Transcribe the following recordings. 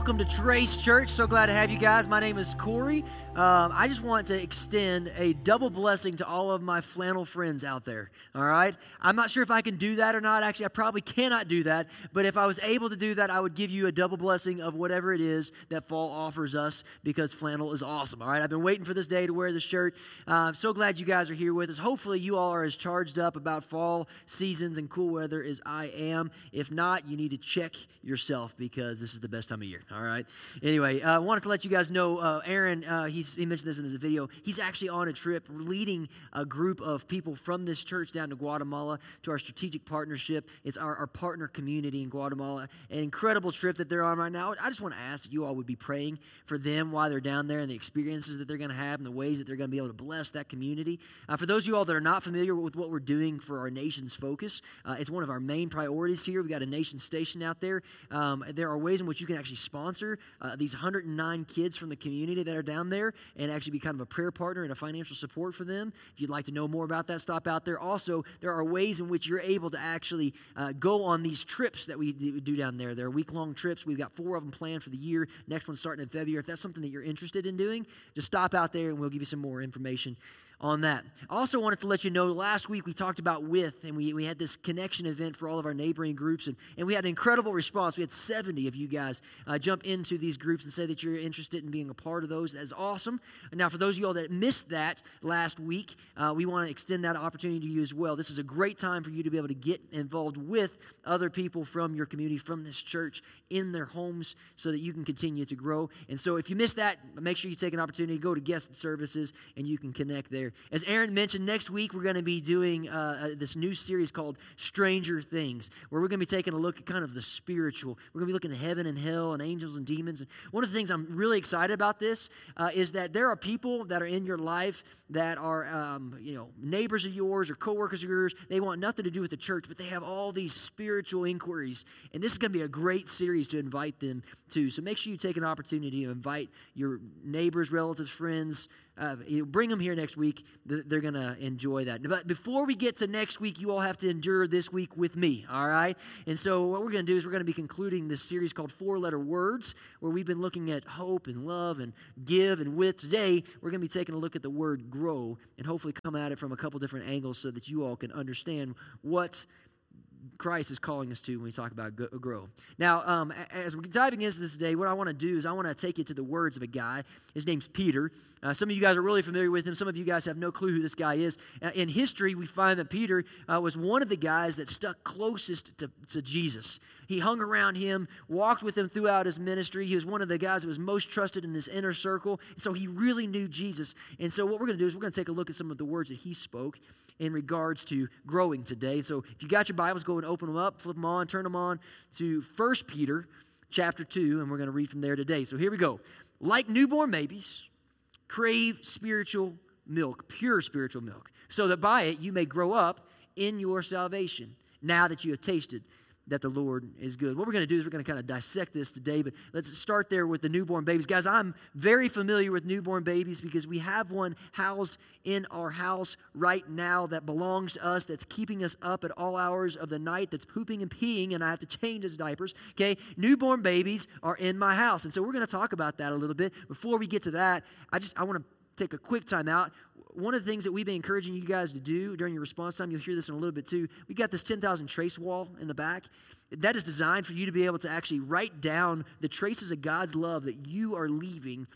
welcome to Trace Church. So glad to have you guys. My name is Corey. Um, I just want to extend a double blessing to all of my flannel friends out there. All right? I'm not sure if I can do that or not. Actually, I probably cannot do that. But if I was able to do that, I would give you a double blessing of whatever it is that fall offers us because flannel is awesome. All right? I've been waiting for this day to wear the shirt. Uh, I'm so glad you guys are here with us. Hopefully, you all are as charged up about fall seasons and cool weather as I am. If not, you need to check yourself because this is the best time of year. All right. Anyway, I uh, wanted to let you guys know uh, Aaron, uh, he mentioned this in his video. He's actually on a trip leading a group of people from this church down to Guatemala to our strategic partnership. It's our, our partner community in Guatemala. An incredible trip that they're on right now. I just want to ask that you all would be praying for them while they're down there and the experiences that they're going to have and the ways that they're going to be able to bless that community. Uh, for those of you all that are not familiar with what we're doing for our nation's focus, uh, it's one of our main priorities here. We've got a nation station out there. Um, there are ways in which you can actually sponsor uh, these 109 kids from the community that are down there and actually be kind of a prayer partner and a financial support for them. If you'd like to know more about that, stop out there. Also, there are ways in which you're able to actually uh, go on these trips that we do down there. They're week long trips. We've got four of them planned for the year. Next one starting in February. If that's something that you're interested in doing, just stop out there and we'll give you some more information on that. I also wanted to let you know last week we talked about with, and we, we had this connection event for all of our neighboring groups, and, and we had an incredible response. We had 70 of you guys uh, jump into these groups and say that you're interested in being a part of those. That's awesome. Now, for those of you all that missed that last week, uh, we want to extend that opportunity to you as well. This is a great time for you to be able to get involved with other people from your community, from this church, in their homes, so that you can continue to grow. And so, if you missed that, make sure you take an opportunity to go to guest services and you can connect there. As Aaron mentioned, next week we're going to be doing uh, uh, this new series called Stranger Things, where we're going to be taking a look at kind of the spiritual. We're going to be looking at heaven and hell and angels and demons. And one of the things I'm really excited about this uh, is that there are people that are in your life that are, um, you know, neighbors of yours or coworkers of yours. They want nothing to do with the church, but they have all these spiritual inquiries. And this is going to be a great series to invite them to. So make sure you take an opportunity to invite your neighbors, relatives, friends, uh, you bring them here next week. They're going to enjoy that. But before we get to next week, you all have to endure this week with me, all right? And so, what we're going to do is we're going to be concluding this series called Four Letter Words, where we've been looking at hope and love and give and with. Today, we're going to be taking a look at the word grow and hopefully come at it from a couple different angles so that you all can understand what Christ is calling us to when we talk about grow. Now, um, as we're diving into this today, what I want to do is I want to take you to the words of a guy. His name's Peter. Uh, some of you guys are really familiar with him. Some of you guys have no clue who this guy is. Uh, in history, we find that Peter uh, was one of the guys that stuck closest to, to Jesus. He hung around him, walked with him throughout his ministry. He was one of the guys that was most trusted in this inner circle. So he really knew Jesus. And so, what we're going to do is we're going to take a look at some of the words that he spoke in regards to growing today. So if you got your Bibles, go and open them up, flip them on, turn them on to 1 Peter chapter 2, and we're going to read from there today. So here we go. Like newborn babies, crave spiritual milk, pure spiritual milk, so that by it you may grow up in your salvation, now that you have tasted that the Lord is good. What we're going to do is we're going to kind of dissect this today, but let's start there with the newborn babies. Guys, I'm very familiar with newborn babies because we have one housed in our house right now that belongs to us, that's keeping us up at all hours of the night, that's pooping and peeing, and I have to change his diapers. Okay, newborn babies are in my house. And so we're going to talk about that a little bit. Before we get to that, I just I want to take a quick time out. One of the things that we've been encouraging you guys to do during your response time, you'll hear this in a little bit too. We got this 10,000 trace wall in the back. That is designed for you to be able to actually write down the traces of God's love that you are leaving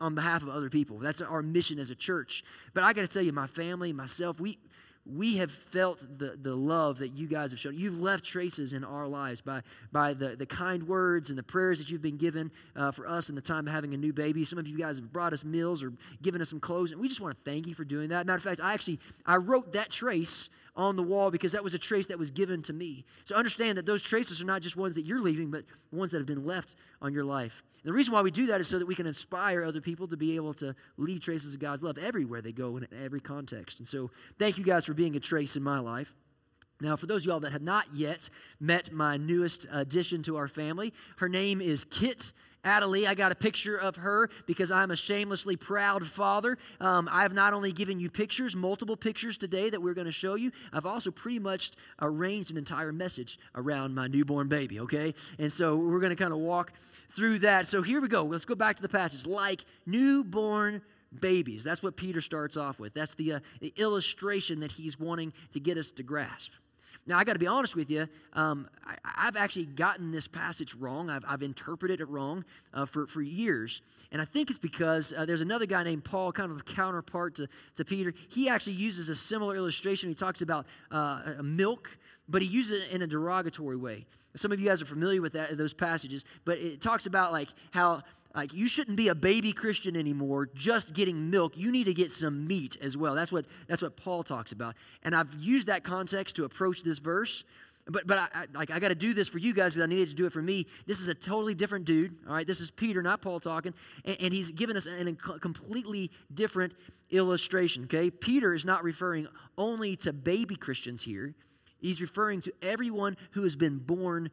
on behalf of other people. That's our mission as a church. But I got to tell you, my family, myself, we we have felt the, the love that you guys have shown. You've left traces in our lives by, by the, the kind words and the prayers that you've been given uh, for us in the time of having a new baby. Some of you guys have brought us meals or given us some clothes, and we just want to thank you for doing that. Matter of fact, I actually I wrote that trace on the wall because that was a trace that was given to me. So understand that those traces are not just ones that you're leaving, but ones that have been left on your life. The reason why we do that is so that we can inspire other people to be able to leave traces of God's love everywhere they go in every context. And so thank you guys for being a trace in my life. Now, for those of y'all that have not yet met my newest addition to our family, her name is Kit Adelie. I got a picture of her because I'm a shamelessly proud father. Um, I have not only given you pictures, multiple pictures today that we're going to show you, I've also pretty much arranged an entire message around my newborn baby, okay? And so we're going to kind of walk through that. So here we go. Let's go back to the passage. Like newborn babies. That's what Peter starts off with. That's the, uh, the illustration that he's wanting to get us to grasp. Now, I got to be honest with you. Um, I, have actually gotten this passage wrong. I've, I've interpreted it wrong uh, for, for years. And I think it's because uh, there's another guy named Paul, kind of a counterpart to, to Peter. He actually uses a similar illustration. He talks about uh, milk, but he uses it in a derogatory way. Some of you guys are familiar with that, those passages, but it talks about like how like you shouldn't be a baby christian anymore just getting milk. You need to get some meat as well. That's what that's what paul talks about. And i've used that context to approach this verse but but I, I like i got to do this for you guys because i needed to do it for me. This is a totally different dude all right? This is peter not paul talking and, and he's given us an, a completely different illustration okay? Peter is not referring only to baby christians here he's referring to everyone who has been born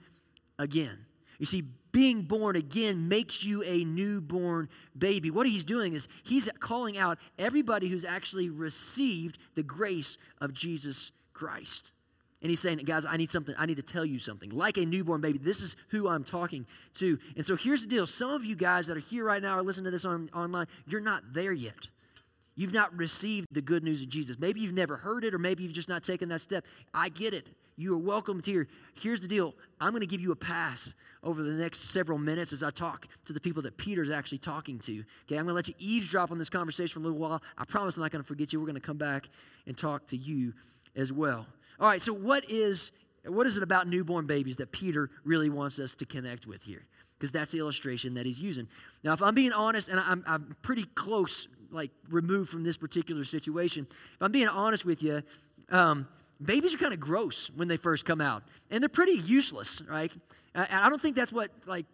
again you see, being born again makes you a newborn baby. What he's doing is he's calling out everybody who's actually received the grace of Jesus Christ. And he's saying, guys, I need something. I need to tell you something. Like a newborn baby, this is who I'm talking to. And so here's the deal. Some of you guys that are here right now or listening to this on, online, you're not there yet. You've not received the good news of Jesus. Maybe you've never heard it, or maybe you've just not taken that step. I get it. You are welcome here. Here's the deal I'm going to give you a pass over the next several minutes as I talk to the people that Peter's actually talking to. Okay, I'm going to let you eavesdrop on this conversation for a little while. I promise I'm not going to forget you. We're going to come back and talk to you as well. All right, so what is what is it about newborn babies that Peter really wants us to connect with here? Because that's the illustration that he's using. Now, if I'm being honest, and I'm, I'm pretty close, like removed from this particular situation, if I'm being honest with you, um, babies are kind of gross when they first come out, and they're pretty useless, right? And I don't think that's what like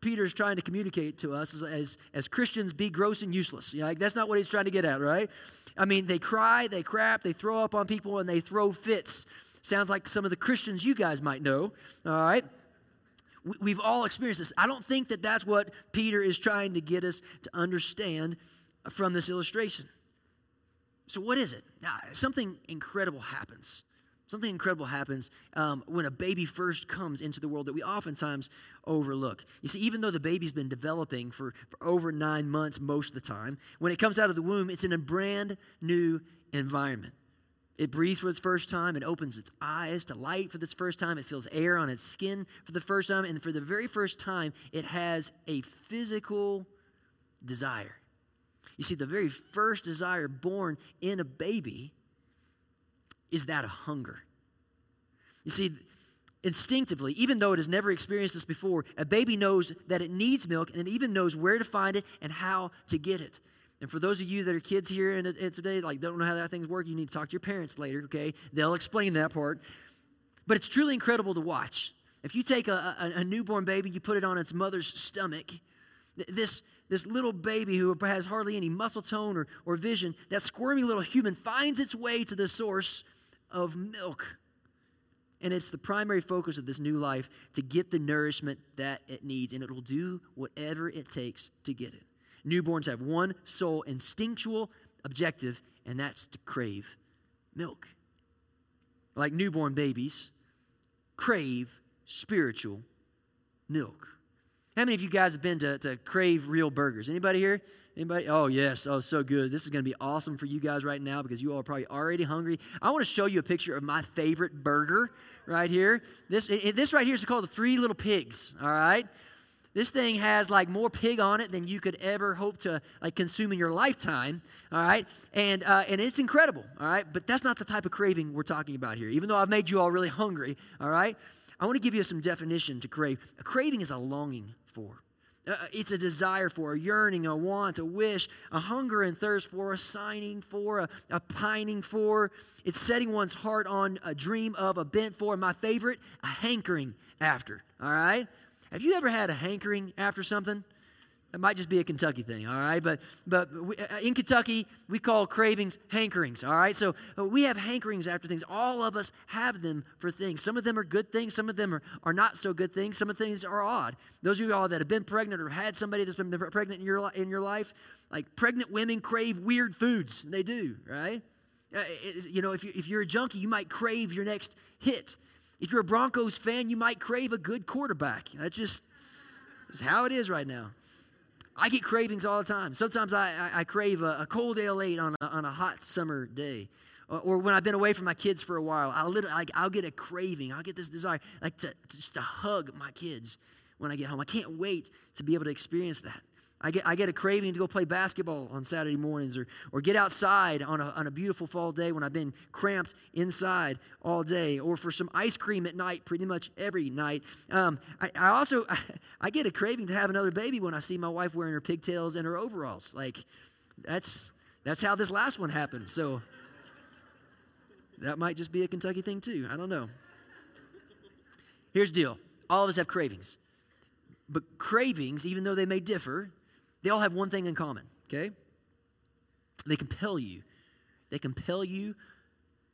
Peter's trying to communicate to us as, as, as Christians be gross and useless. You know, like, that's not what he's trying to get at, right? I mean, they cry, they crap, they throw up on people, and they throw fits. Sounds like some of the Christians you guys might know, all right? We've all experienced this. I don't think that that's what Peter is trying to get us to understand from this illustration. So, what is it? Now, something incredible happens. Something incredible happens um, when a baby first comes into the world that we oftentimes overlook. You see, even though the baby's been developing for, for over nine months most of the time, when it comes out of the womb, it's in a brand new environment. It breathes for its first time. It opens its eyes to light for its first time. It feels air on its skin for the first time. And for the very first time, it has a physical desire. You see, the very first desire born in a baby is that of hunger. You see, instinctively, even though it has never experienced this before, a baby knows that it needs milk and it even knows where to find it and how to get it. And for those of you that are kids here and, today, like don't know how that things work, you need to talk to your parents later, okay? They'll explain that part. But it's truly incredible to watch. If you take a, a, a newborn baby, you put it on its mother's stomach, this, this little baby who has hardly any muscle tone or, or vision, that squirmy little human finds its way to the source of milk. And it's the primary focus of this new life to get the nourishment that it needs, and it will do whatever it takes to get it. Newborns have one sole instinctual objective, and that's to crave milk. Like newborn babies, crave spiritual milk. How many of you guys have been to, to Crave Real Burgers? Anybody here? Anybody? Oh, yes. Oh, so good. This is going to be awesome for you guys right now because you all are probably already hungry. I want to show you a picture of my favorite burger right here. This, this right here is called the Three Little Pigs, all right? This thing has like more pig on it than you could ever hope to like consume in your lifetime, all right? And, uh, and it's incredible, all right? But that's not the type of craving we're talking about here, even though I've made you all really hungry, all right? I want to give you some definition to crave. A craving is a longing for. Uh, uh, it's a desire for, a yearning, a want, a wish, a hunger and thirst for, a signing for, a, a pining for. It's setting one's heart on a dream of, a bent for. My favorite, a hankering after. All right? Have you ever had a hankering after something? It might just be a Kentucky thing, all right? But, but we, uh, in Kentucky, we call cravings hankerings, all right? So uh, we have hankerings after things. All of us have them for things. Some of them are good things, some of them are, are not so good things, some of things are odd. Those of you all that have been pregnant or had somebody that's been pregnant in your, in your life, like pregnant women crave weird foods. They do, right? Uh, you know, if, you, if you're a junkie, you might crave your next hit. If you're a Broncos fan, you might crave a good quarterback. That's just that's how it is right now. I get cravings all the time. Sometimes I, I, I crave a, a, cold Ale-8 on a, on a hot summer day. Or, or, when I've been away from my kids for a while, I'll, literally, like, I'll get a craving. I'll get this desire like to, just to hug my kids when I get home. I can't wait to be able to experience that. I get, I get a craving to go play basketball on Saturday mornings or, or get outside on a, on a beautiful fall day when I've been cramped inside all day or for some ice cream at night pretty much every night. Um, I, I, also, I, get a craving to have another baby when I see my wife wearing her pigtails and her overalls. Like, that's, that's how this last one happened. So that might just be a Kentucky thing too. I don't know. Here's the deal all of us have cravings. But cravings, even though they may differ, they all have one thing in common, okay? They compel you. They compel you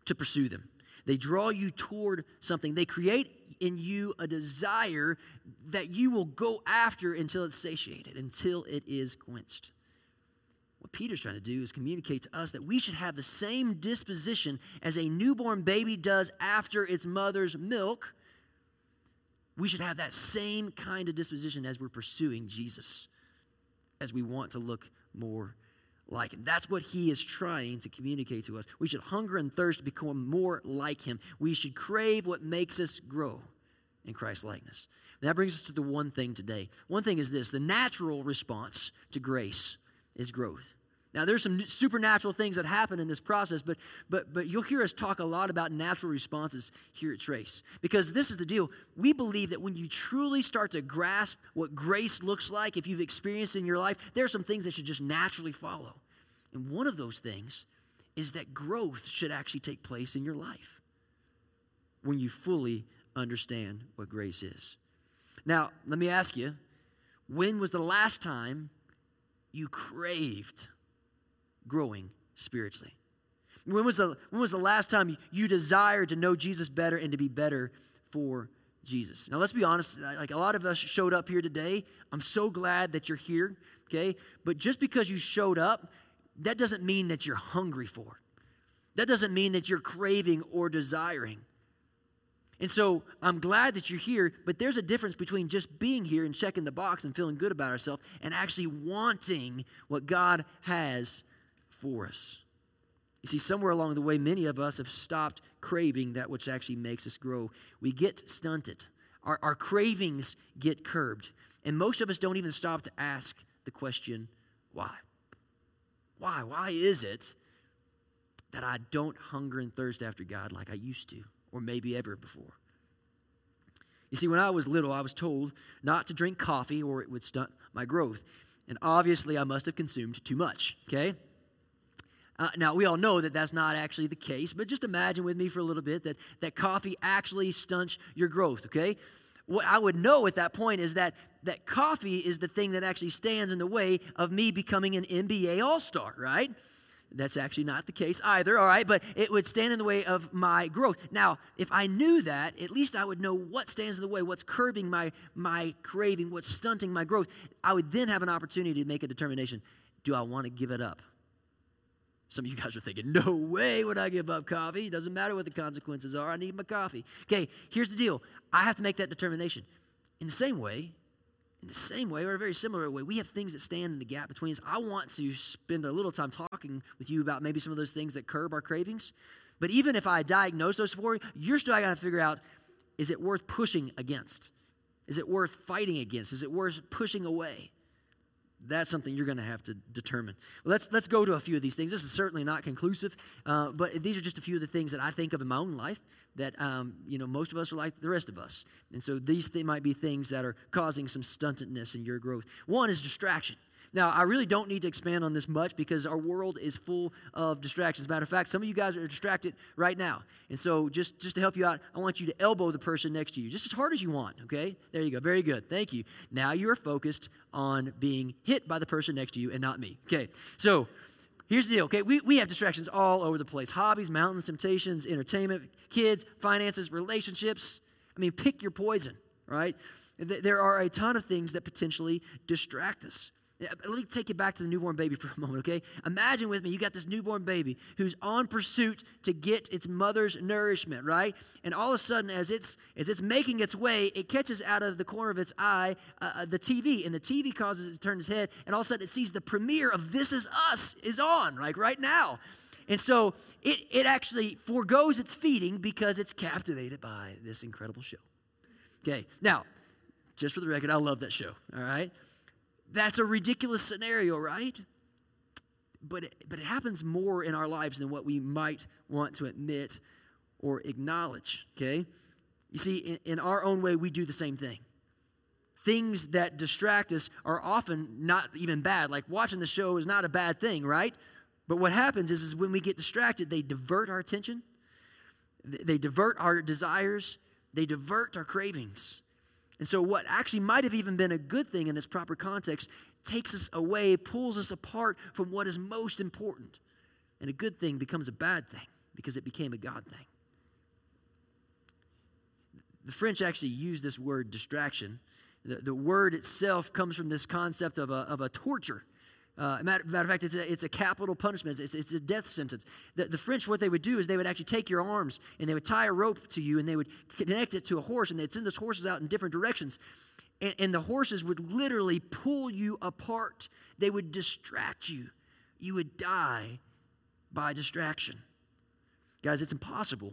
to pursue them. They draw you toward something. They create in you a desire that you will go after until it's satiated, until it is quenched. What Peter's trying to do is communicate to us that we should have the same disposition as a newborn baby does after its mother's milk. We should have that same kind of disposition as we're pursuing Jesus as we want to look more like him. That's what he is trying to communicate to us. We should hunger and thirst to become more like him. We should crave what makes us grow in Christ's likeness. And that brings us to the one thing today. One thing is this the natural response to grace is growth. Now, there's some supernatural things that happen in this process, but, but, but you'll hear us talk a lot about natural responses here at Trace. Because this is the deal. We believe that when you truly start to grasp what grace looks like, if you've experienced in your life, there are some things that should just naturally follow. And one of those things is that growth should actually take place in your life when you fully understand what grace is. Now, let me ask you when was the last time you craved growing spiritually? When was the, when was the last time you desired to know Jesus better and to be better for Jesus? Now, let's be honest, like a lot of us showed up here today. I'm so glad that you're here, okay? But just because you showed up, that doesn't mean that you're hungry for it. That doesn't mean that you're craving or desiring. And so I'm glad that you're here, but there's a difference between just being here and checking the box and feeling good about ourselves and actually wanting what God has for us. You see, somewhere along the way, many of us have stopped craving that which actually makes us grow. We get stunted, our, our cravings get curbed. And most of us don't even stop to ask the question, why? Why? Why is it that I don't hunger and thirst after God like I used to, or maybe ever before? You see, when I was little, I was told not to drink coffee or it would stunt my growth. And obviously, I must have consumed too much, okay? Uh, now, we all know that that's not actually the case, but just imagine with me for a little bit that, that coffee actually stunts your growth, okay? What I would know at that point is that, that coffee is the thing that actually stands in the way of me becoming an NBA All Star, right? That's actually not the case either, all right? But it would stand in the way of my growth. Now, if I knew that, at least I would know what stands in the way, what's curbing my, my craving, what's stunting my growth. I would then have an opportunity to make a determination do I want to give it up? Some of you guys are thinking, no way would I give up coffee. It doesn't matter what the consequences are. I need my coffee. Okay, here's the deal. I have to make that determination. In the same way, in the same way, or a very similar way, we have things that stand in the gap between us. I want to spend a little time talking with you about maybe some of those things that curb our cravings. But even if I diagnose those for you, you're still got to figure out is it worth pushing against? Is it worth fighting against? Is it worth pushing away? That's something you're going to have to determine. Let's, let's go to a few of these things. This is certainly not conclusive, uh, but these are just a few of the things that I think of in my own life that, um, you know, most of us are like the rest of us. And so these th- might be things that are causing some stuntedness in your growth. One is distraction. Now, I really don't need to expand on this much because our world is full of distractions. Matter of fact, some of you guys are distracted right now. And so, just, just to help you out, I want you to elbow the person next to you just as hard as you want, okay? There you go. Very good. Thank you. Now you are focused on being hit by the person next to you and not me. Okay, so here's the deal, okay? We, we have distractions all over the place hobbies, mountains, temptations, entertainment, kids, finances, relationships. I mean, pick your poison, right? There are a ton of things that potentially distract us. Let me take you back to the newborn baby for a moment, okay? Imagine with me, you got this newborn baby who's on pursuit to get its mother's nourishment, right? And all of a sudden, as it's as it's making its way, it catches out of the corner of its eye uh, uh the TV, and the TV causes it to turn its head, and all of a sudden it sees the premiere of This Is Us is on, like right now. And so it, it actually foregoes its feeding because it's captivated by this incredible show. Okay, now, just for the record, I love that show, all right? That's a ridiculous scenario, right? But it, but it happens more in our lives than what we might want to admit or acknowledge, okay? You see, in, in our own way, we do the same thing. Things that distract us are often not even bad. Like watching the show is not a bad thing, right? But what happens is, is when we get distracted, they divert our attention, they divert our desires, they divert our cravings. And so, what actually might have even been a good thing in this proper context takes us away, pulls us apart from what is most important. And a good thing becomes a bad thing because it became a God thing. The French actually use this word distraction. The, the word itself comes from this concept of a, of a torture. Uh, matter, matter, of fact, it's a, it's a capital punishment. It's, it's a death sentence. The, the, French, what they would do is they would actually take your arms and they would tie a rope to you and they would connect it to a horse and they'd send those horses out in different directions. And, and the horses would literally pull you apart. They would distract you. You would die by distraction. Guys, it's impossible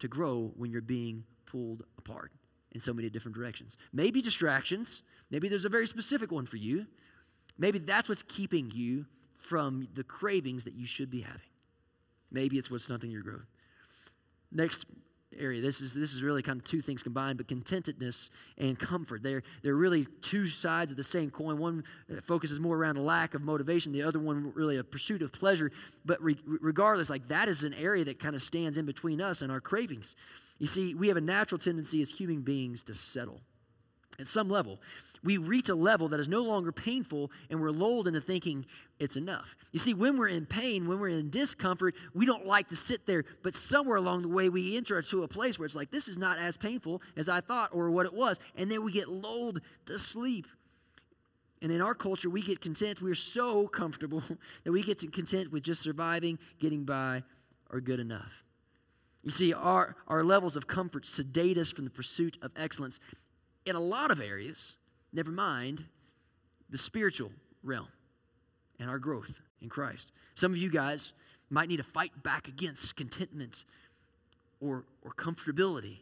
to grow when you're being pulled apart in so many different directions. Maybe distractions. Maybe there's a very specific one for you. Maybe that's what's keeping you from the cravings that you should be having. Maybe it's what's stunting your growth. Next area, this is this is really kind of two things combined, but contentedness and comfort. They're they're really two sides of the same coin. One focuses more around a lack of motivation, the other one really a pursuit of pleasure. But re- regardless, like that is an area that kind of stands in between us and our cravings. You see, we have a natural tendency as human beings to settle at some level we reach a level that is no longer painful and we're lulled into thinking it's enough. You see, when we're in pain, when we're in discomfort, we don't like to sit there, but somewhere along the way we enter to a place where it's like, this is not as painful as I thought or what it was. And then we get lulled to sleep. And in our culture, we get content. We're so comfortable that we get content with just surviving, getting by, or good enough. You see, our, our levels of comfort sedate us from the pursuit of excellence in a lot of areas Never mind the spiritual realm and our growth in Christ. Some of you guys might need to fight back against contentment or, or comfortability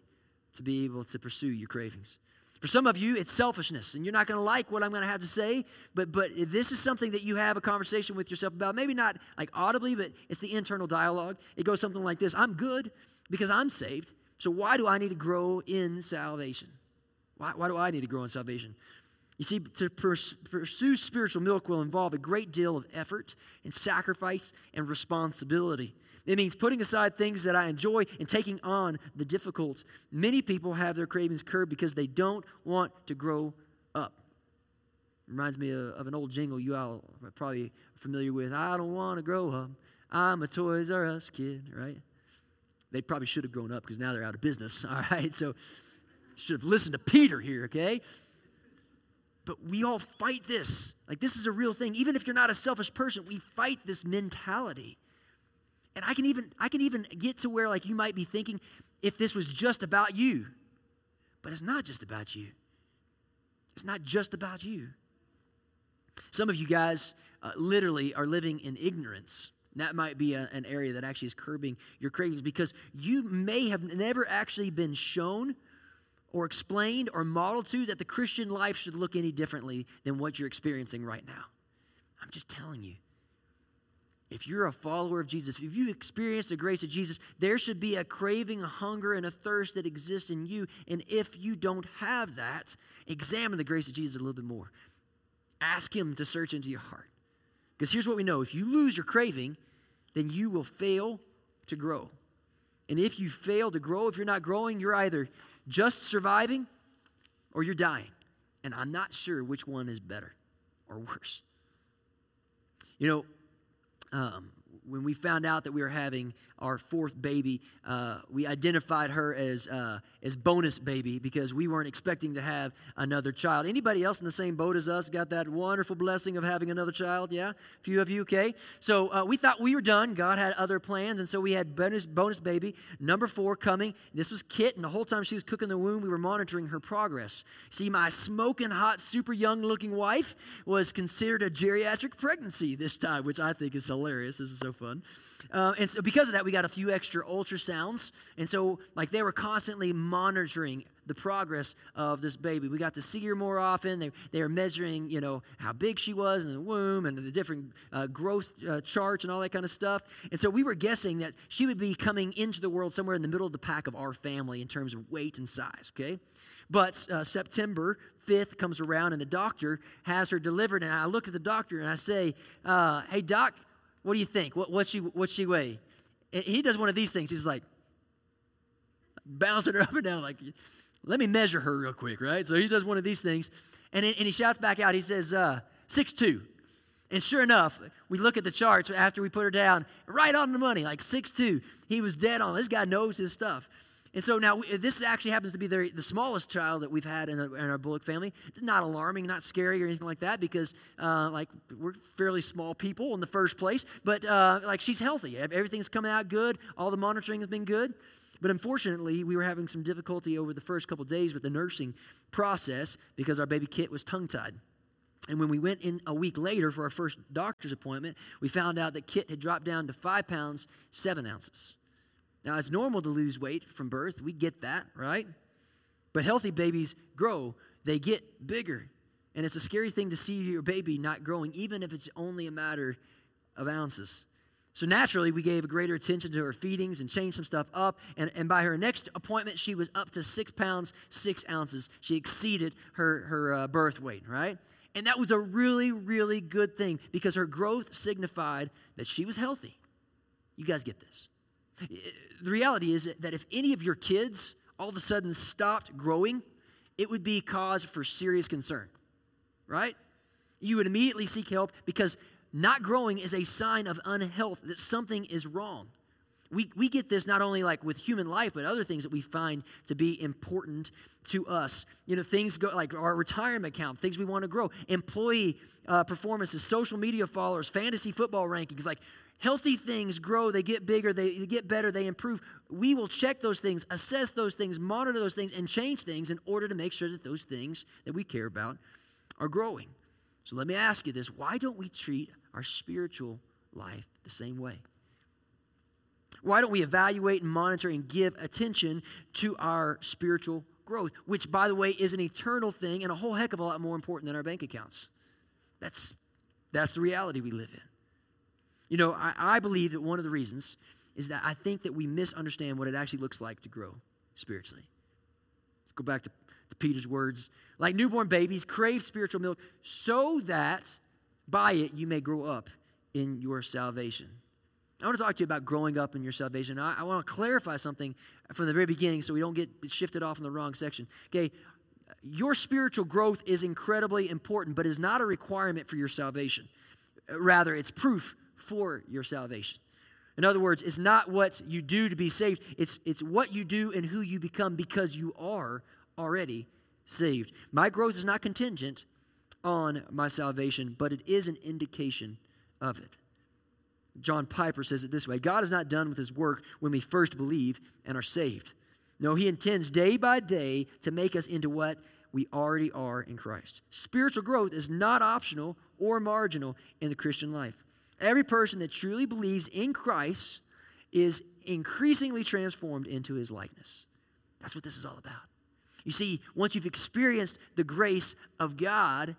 to be able to pursue your cravings. For some of you, it's selfishness, and you're not going to like what I'm going to have to say, but, but this is something that you have a conversation with yourself about. Maybe not like audibly, but it's the internal dialogue. It goes something like this I'm good because I'm saved, so why do I need to grow in salvation? Why, why do I need to grow in salvation? You see, to pursue spiritual milk will involve a great deal of effort and sacrifice and responsibility. It means putting aside things that I enjoy and taking on the difficult. Many people have their cravings curbed because they don't want to grow up. Reminds me of, of an old jingle you all are probably familiar with. I don't want to grow up. I'm a Toys R Us kid, right? They probably should have grown up because now they're out of business, all right? So should have listened to Peter here, okay? But we all fight this. Like, this is a real thing. Even if you're not a selfish person, we fight this mentality. And I can even I can even get to where like you might be thinking if this was just about you. But it's not just about you. It's not just about you. Some of you guys uh, literally are living in ignorance. that might be a, an area that actually is curbing your cravings because you may have never actually been shown or explained or modeled to that the Christian life should look any differently than what you're experiencing right now. I'm just telling you. If you're a follower of Jesus, if you experience the grace of Jesus, there should be a craving, a hunger, and a thirst that exists in you. And if you don't have that, examine the grace of Jesus a little bit more. Ask Him to search into your heart. Because here's what we know if you lose your craving, then you will fail to grow. And if you fail to grow, if you're not growing, you're either just surviving or you're dying. And I'm not sure which one is better or worse. You know, um, when we found out that we were having our fourth baby, uh, we identified her as uh, as bonus baby because we weren't expecting to have another child. Anybody else in the same boat as us got that wonderful blessing of having another child? Yeah, a few of you. Okay, so uh, we thought we were done. God had other plans, and so we had bonus bonus baby number four coming. This was Kit, and the whole time she was cooking the womb, we were monitoring her progress. See, my smoking hot, super young looking wife was considered a geriatric pregnancy this time, which I think is hilarious. This is so fun. Uh, and so because of that, we got a few extra ultrasounds. And so, like, they were constantly monitoring the progress of this baby. We got to see her more often. They, they were measuring, you know, how big she was in the womb and the different uh, growth uh, charts and all that kind of stuff. And so we were guessing that she would be coming into the world somewhere in the middle of the pack of our family in terms of weight and size, okay? But uh, September 5th comes around and the doctor has her delivered. And I look at the doctor and I say, uh, Hey, doc, what do you think? What, what's, she, what's she weigh? And he does one of these things. He's like, bouncing her up and down, like, let me measure her real quick, right? So he does one of these things. And, and he shouts back out, he says, uh, 6'2. And sure enough, we look at the charts after we put her down, right on the money, like 6'2. He was dead on. This guy knows his stuff. And so now this actually happens to be the, the smallest child that we've had in, a, in, our Bullock family. Not alarming, not scary or anything like that because uh, like we're fairly small people in the first place. But uh, like she's healthy. Everything's coming out good. All the monitoring has been good. But unfortunately, we were having some difficulty over the first couple days with the nursing process because our baby Kit was tongue tied. And when we went in a week later for our first doctor's appointment, we found out that Kit had dropped down to five pounds, seven ounces. Now, it's normal to lose weight from birth. We get that, right? But healthy babies grow, they get bigger. And it's a scary thing to see your baby not growing, even if it's only a matter of ounces. So naturally, we gave a greater attention to her feedings and changed some stuff up. And, and by her next appointment, she was up to six pounds, six ounces. She exceeded her, her uh, birth weight, right? And that was a really, really good thing because her growth signified that she was healthy. You guys get this the reality is that if any of your kids all of a sudden stopped growing, it would be cause for serious concern, right? You would immediately seek help because not growing is a sign of unhealth, that something is wrong. We, we get this not only like with human life, but other things that we find to be important to us. You know, things go like our retirement account, things we want to grow, employee uh, performances, social media followers, fantasy football rankings. Like healthy things grow, they get bigger, they, get better, they improve. We will check those things, assess those things, monitor those things, and change things in order to make sure that those things that we care about are growing. So let me ask you this why don't we treat our spiritual life the same way? Why don't we evaluate and monitor and give attention to our spiritual growth, which, by the way, is an eternal thing and a whole heck of a lot more important than our bank accounts? That's, that's the reality we live in. You know, I, I believe that one of the reasons is that I think that we misunderstand what it actually looks like to grow spiritually. Let's go back to, to Peter's words. Like newborn babies, crave spiritual milk so that by it you may grow up in your salvation. I want to talk to you about growing up in your salvation. I, I want to clarify something from the very beginning so we don't get shifted off in the wrong section. Okay, your spiritual growth is incredibly important, but is not a requirement for your salvation. Rather, it's proof for your salvation. In other words, it's not what you do to be saved, it's, it's what you do and who you become because you are already saved. My growth is not contingent on my salvation, but it is an indication of it. John Piper says it this way God is not done with his work when we first believe and are saved. No, he intends day by day to make us into what we already are in Christ. Spiritual growth is not optional or marginal in the Christian life. Every person that truly believes in Christ is increasingly transformed into his likeness. That's what this is all about. You see, once you've experienced the grace of God,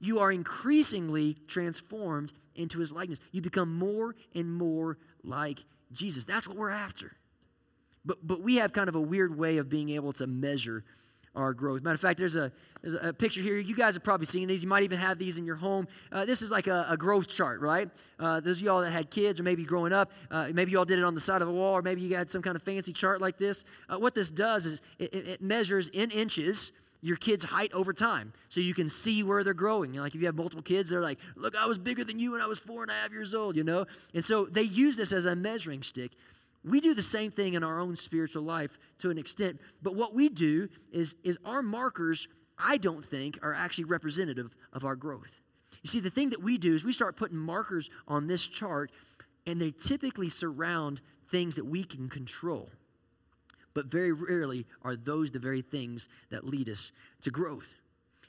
you are increasingly transformed into his likeness. You become more and more like Jesus. That's what we're after. But, but we have kind of a weird way of being able to measure our growth. Matter of fact, there's a, there's a picture here. You guys have probably seen these. You might even have these in your home. Uh, this is like a, a growth chart, right? Uh, those of y'all that had kids or maybe growing up, uh, maybe y'all did it on the side of a wall or maybe you had some kind of fancy chart like this. Uh, what this does is it, it measures in inches your kid's height over time so you can see where they're growing. You know, like if you have multiple kids, they're like, look, I was bigger than you when I was four and a half years old, you know? And so they use this as a measuring stick. We do the same thing in our own spiritual life to an extent, but what we do is, is our markers, I don't think, are actually representative of our growth. You see, the thing that we do is we start putting markers on this chart, and they typically surround things that we can control. But very rarely are those the very things that lead us to growth.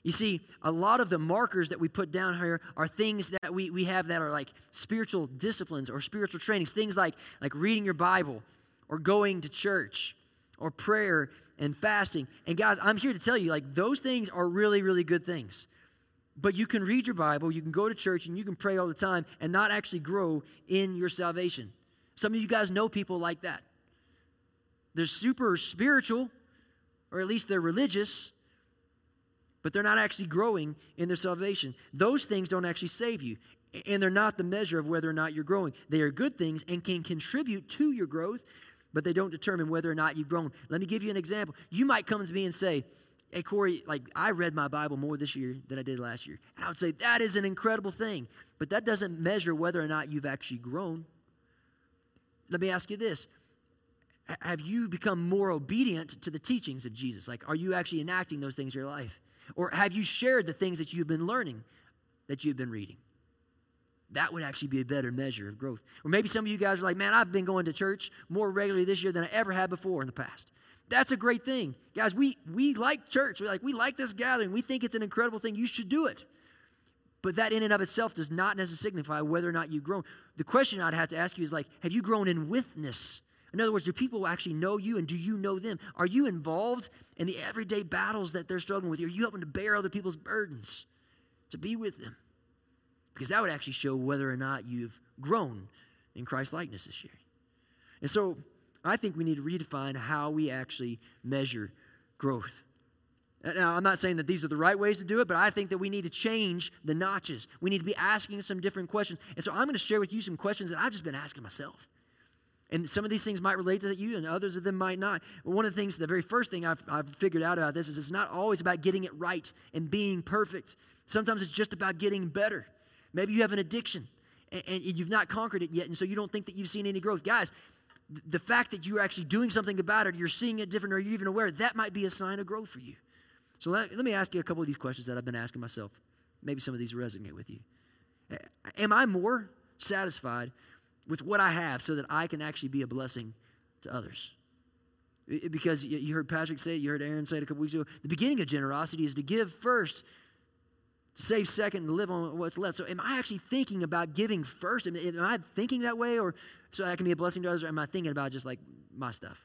You see, a lot of the markers that we put down here are things that we, we have that are like spiritual disciplines or spiritual trainings, things like, like reading your Bible or going to church or prayer and fasting. And guys, I'm here to tell you, like, those things are really, really good things. But you can read your Bible, you can go to church, and you can pray all the time and not actually grow in your salvation. Some of you guys know people like that. They're super spiritual, or at least they're religious, but they're not actually growing in their salvation. Those things don't actually save you, and they're not the measure of whether or not you're growing. They are good things and can contribute to your growth, but they don't determine whether or not you've grown. Let me give you an example. You might come to me and say, Hey, Corey, like I read my Bible more this year than I did last year. And I would say, That is an incredible thing, but that doesn't measure whether or not you've actually grown. Let me ask you this Have you become more obedient to the teachings of Jesus? Like, are you actually enacting those things in your life? Or have you shared the things that you've been learning, that you've been reading? That would actually be a better measure of growth. Or maybe some of you guys are like, man, I've been going to church more regularly this year than I ever had before in the past. That's a great thing. Guys, we, we like church. We like, we like this gathering. We think it's an incredible thing. You should do it. But that in and of itself does not necessarily signify whether or not you've grown. The question I'd have to ask you is like, have you grown in witness? In other words, do people actually know you and do you know them? Are you involved in the everyday battles that they're struggling with? Are you helping to bear other people's burdens? To be with them? Because that would actually show whether or not you've grown in Christ likeness this year. And so I think we need to redefine how we actually measure growth. Now, I'm not saying that these are the right ways to do it, but I think that we need to change the notches. We need to be asking some different questions. And so I'm going to share with you some questions that I've just been asking myself. And some of these things might relate to you, and others of them might not. One of the things, the very first thing I've, I've figured out about this is it's not always about getting it right and being perfect. Sometimes it's just about getting better. Maybe you have an addiction and, and you've not conquered it yet, and so you don't think that you've seen any growth. Guys, the fact that you're actually doing something about it, you're seeing it different, or you're even aware, that might be a sign of growth for you. So let, let me ask you a couple of these questions that I've been asking myself. Maybe some of these resonate with you. Am I more satisfied with what I have so that I can actually be a blessing to others. Because you heard Patrick say it, you heard Aaron say it a couple weeks ago. The beginning of generosity is to give first, save second, and live on what's left. So, am I actually thinking about giving first? Am, I thinking that way, or so I can be a blessing to others, or am I thinking about just like my stuff?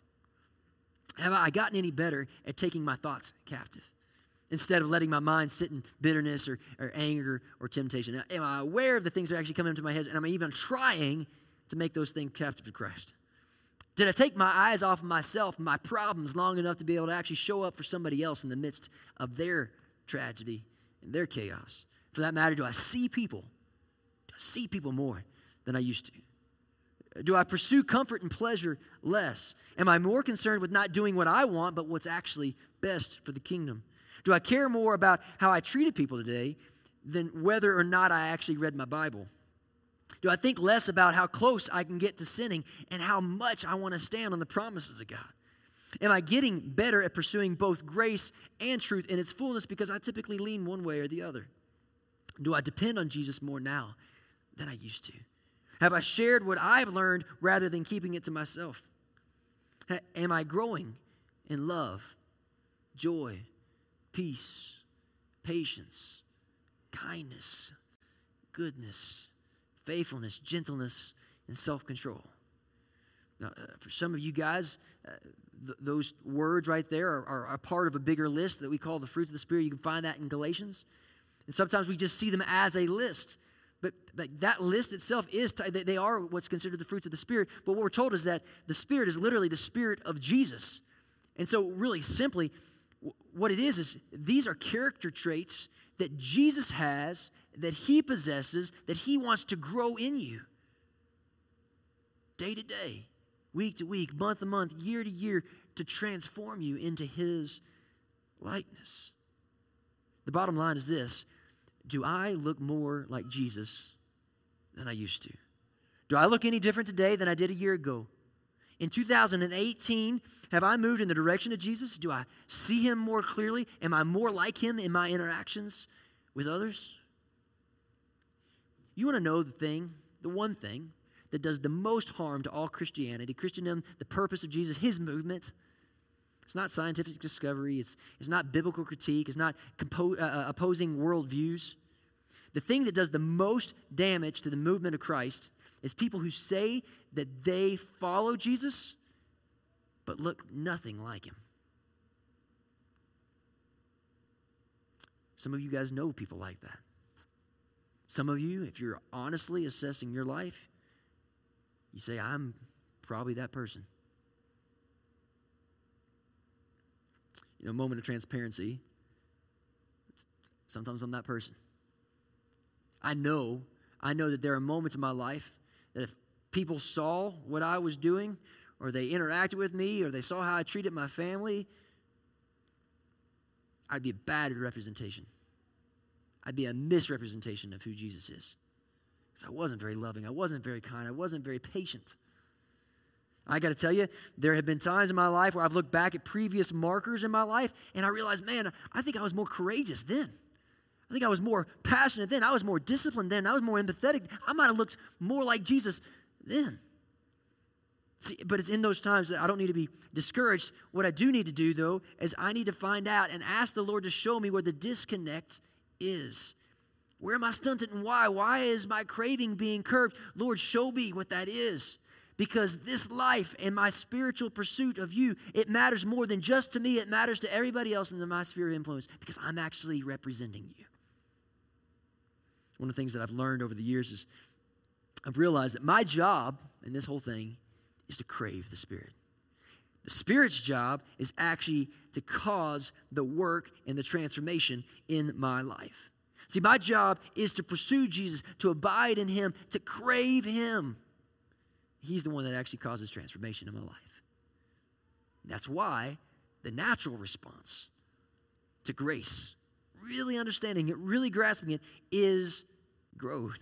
Have I gotten any better at taking my thoughts captive? Instead of letting my mind sit in bitterness or, or anger or temptation. Am I aware of the things that are actually coming into my head? And am I even trying to make those things captive to Christ? Did I take my eyes off of myself my problems long enough to be able to actually show up for somebody else in the midst of their tragedy and their chaos? For that matter, do I see people? Do I see people more than I used to? Do I pursue comfort and pleasure less? Am I more concerned with not doing what I want, but what's actually best for the kingdom? Do I care more about how I treated people today than whether or not I actually read my Bible? Do I think less about how close I can get to sinning and how much I want to stand on the promises of God? Am I getting better at pursuing both grace and truth in its fullness because I typically lean one way or the other? Do I depend on Jesus more now than I used to? Have I shared what I've learned rather than keeping it to myself? Am I growing in love, joy, peace, patience, kindness, goodness, faithfulness, gentleness, and self control. Now, uh, for some of you guys, uh, th- those words right there are, are, a part of a bigger list that we call the fruits of the Spirit. You can find that in Galatians. And sometimes we just see them as a list. But, but that list itself is, t- they are what's considered the fruits of the Spirit. But what we're told is that the Spirit is literally the Spirit of Jesus. And so, really simply, what it is is these are character traits that Jesus has, that he possesses, that he wants to grow in you. Day to day, week to week, month to month, year to year, to transform you into his likeness. The bottom line is this Do I look more like Jesus than I used to? Do I look any different today than I did a year ago? In 2018, have I moved in the direction of Jesus? Do I see him more clearly? Am I more like him in my interactions with others? You want to know the thing, the one thing that does the most harm to all Christianity, Christendom, the purpose of Jesus, his movement? It's not scientific discovery, it's, it's not biblical critique, it's not compo- uh, uh opposing worldviews. The thing that does the most damage to the movement of Christ is people who say that they follow Jesus but look nothing like him. Some of you guys know people like that. Some of you, if you're honestly assessing your life, you say, I'm probably that person. You know, moment of transparency. Sometimes I'm that person. I know, I know that there are moments in my life if people saw what I was doing, or they interacted with me, or they saw how I treated my family, I'd be a bad representation. I'd be a misrepresentation of who Jesus is. Because I wasn't very loving, I wasn't very kind, I wasn't very patient. I got to tell you, there have been times in my life where I've looked back at previous markers in my life and I realized, man, I think I was more courageous then. I think I was more passionate then. I was more disciplined then. I was more empathetic. I might have looked more like Jesus then. See, but it's in those times that I don't need to be discouraged. What I do need to do, though, is I need to find out and ask the Lord to show me where the disconnect is. Where am I stunted and why? Why is my craving being curbed? Lord, show me what that is. Because this life and my spiritual pursuit of you, it matters more than just to me, it matters to everybody else in my sphere of influence because I'm actually representing you. One of the things that I've learned over the years is I've realized that my job in this whole thing is to crave the Spirit. The Spirit's job is actually to cause the work and the transformation in my life. See, my job is to pursue Jesus, to abide in Him, to crave Him. He's the one that actually causes transformation in my life. That's why the natural response to grace, really understanding it, really grasping it, is growth.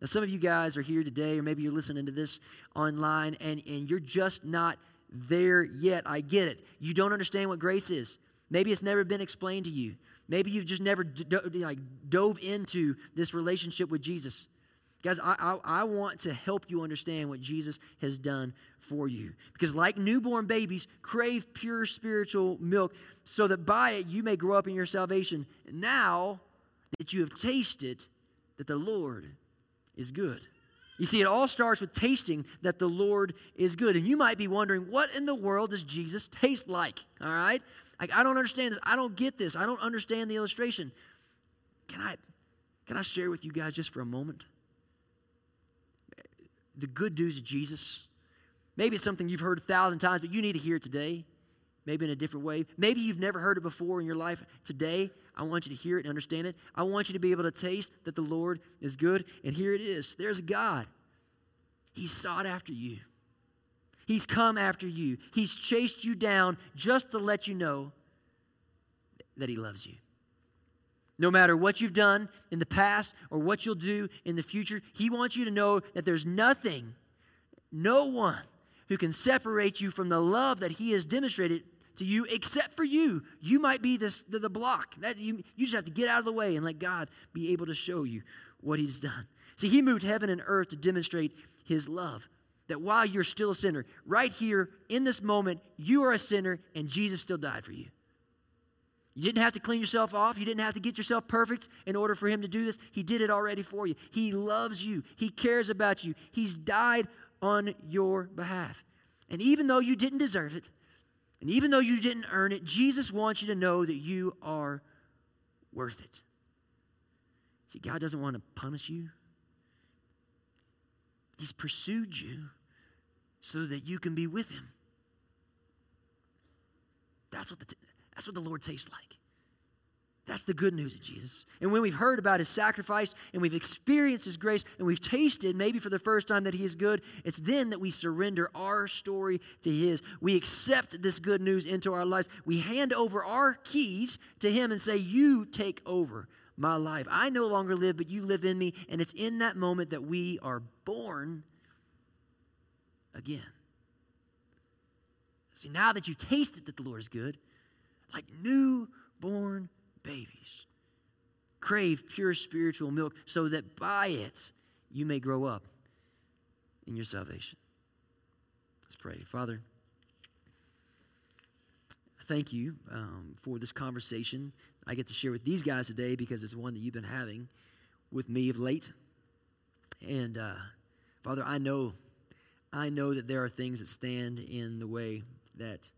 Now, some of you guys are here today, or maybe you're listening to this online, and, and you're just not there yet. I get it. You don't understand what grace is. Maybe it's never been explained to you. Maybe you've just never like dove into this relationship with Jesus. Guys, I, I, I, want to help you understand what Jesus has done for you. Because, like newborn babies, crave pure spiritual milk so that by it you may grow up in your salvation. Now that you have tasted that the Lord is good. You see, it all starts with tasting that the Lord is good. And you might be wondering, what in the world does Jesus taste like? All right? Like, I don't understand this. I don't get this. I don't understand the illustration. Can I, can I share with you guys just for a moment? The good news of Jesus. Maybe it's something you've heard a thousand times, but you need to hear it today. Maybe in a different way. Maybe you've never heard it before in your life. Today, I want you to hear it and understand it. I want you to be able to taste that the Lord is good. And here it is there's God. He sought after you, He's come after you, He's chased you down just to let you know that He loves you. No matter what you've done in the past or what you'll do in the future, He wants you to know that there's nothing, no one who can separate you from the love that He has demonstrated to you except for you. You might be this, the, the block. That you, you just have to get out of the way and let God be able to show you what He's done. See, He moved heaven and earth to demonstrate His love. That while you're still a sinner, right here in this moment, you are a sinner and Jesus still died for you. You didn't have to clean yourself off. You didn't have to get yourself perfect in order for Him to do this. He did it already for you. He loves you, He cares about you. He's died on your behalf. And even though you didn't deserve it, and even though you didn't earn it, Jesus wants you to know that you are worth it. See, God doesn't want to punish you, He's pursued you so that you can be with Him. That's what the, that's what the Lord tastes like. That's the good news of Jesus. And when we've heard about his sacrifice and we've experienced his grace and we've tasted, maybe for the first time, that he is good, it's then that we surrender our story to his. We accept this good news into our lives. We hand over our keys to him and say, You take over my life. I no longer live, but you live in me. And it's in that moment that we are born again. See, now that you tasted that the Lord is good, like newborn babies. Crave pure spiritual milk so that by it you may grow up in your salvation. Let's pray. Father, thank you um, for this conversation I get to share with these guys today because it's one that you've been having with me of late. And uh, Father, I know, I know that there are things that stand in the way that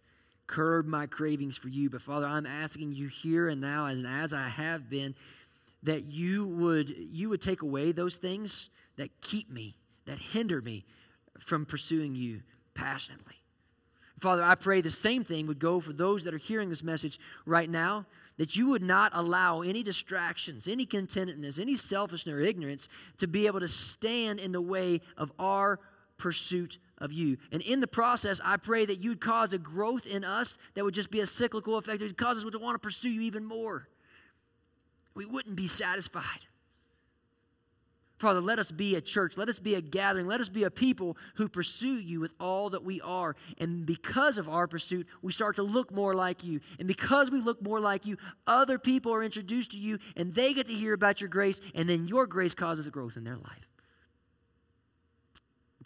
curb my cravings for you. But Father, I'm asking you here and now, and as I have been, that you would you would take away those things that keep me, that hinder me from pursuing you passionately. Father, I pray the same thing would go for those that are hearing this message right now, that you would not allow any distractions, any contentedness, any selfishness or ignorance to be able to stand in the way of our pursuit of you. And in the process, I pray that you'd cause a growth in us that would just be a cyclical effect. It would cause us to want to pursue you even more. We wouldn't be satisfied. Father, let us be a church. Let us be a gathering. Let us be a people who pursue you with all that we are. And because of our pursuit, we start to look more like you. And because we look more like you, other people are introduced to you and they get to hear about your grace. And then your grace causes a growth in their life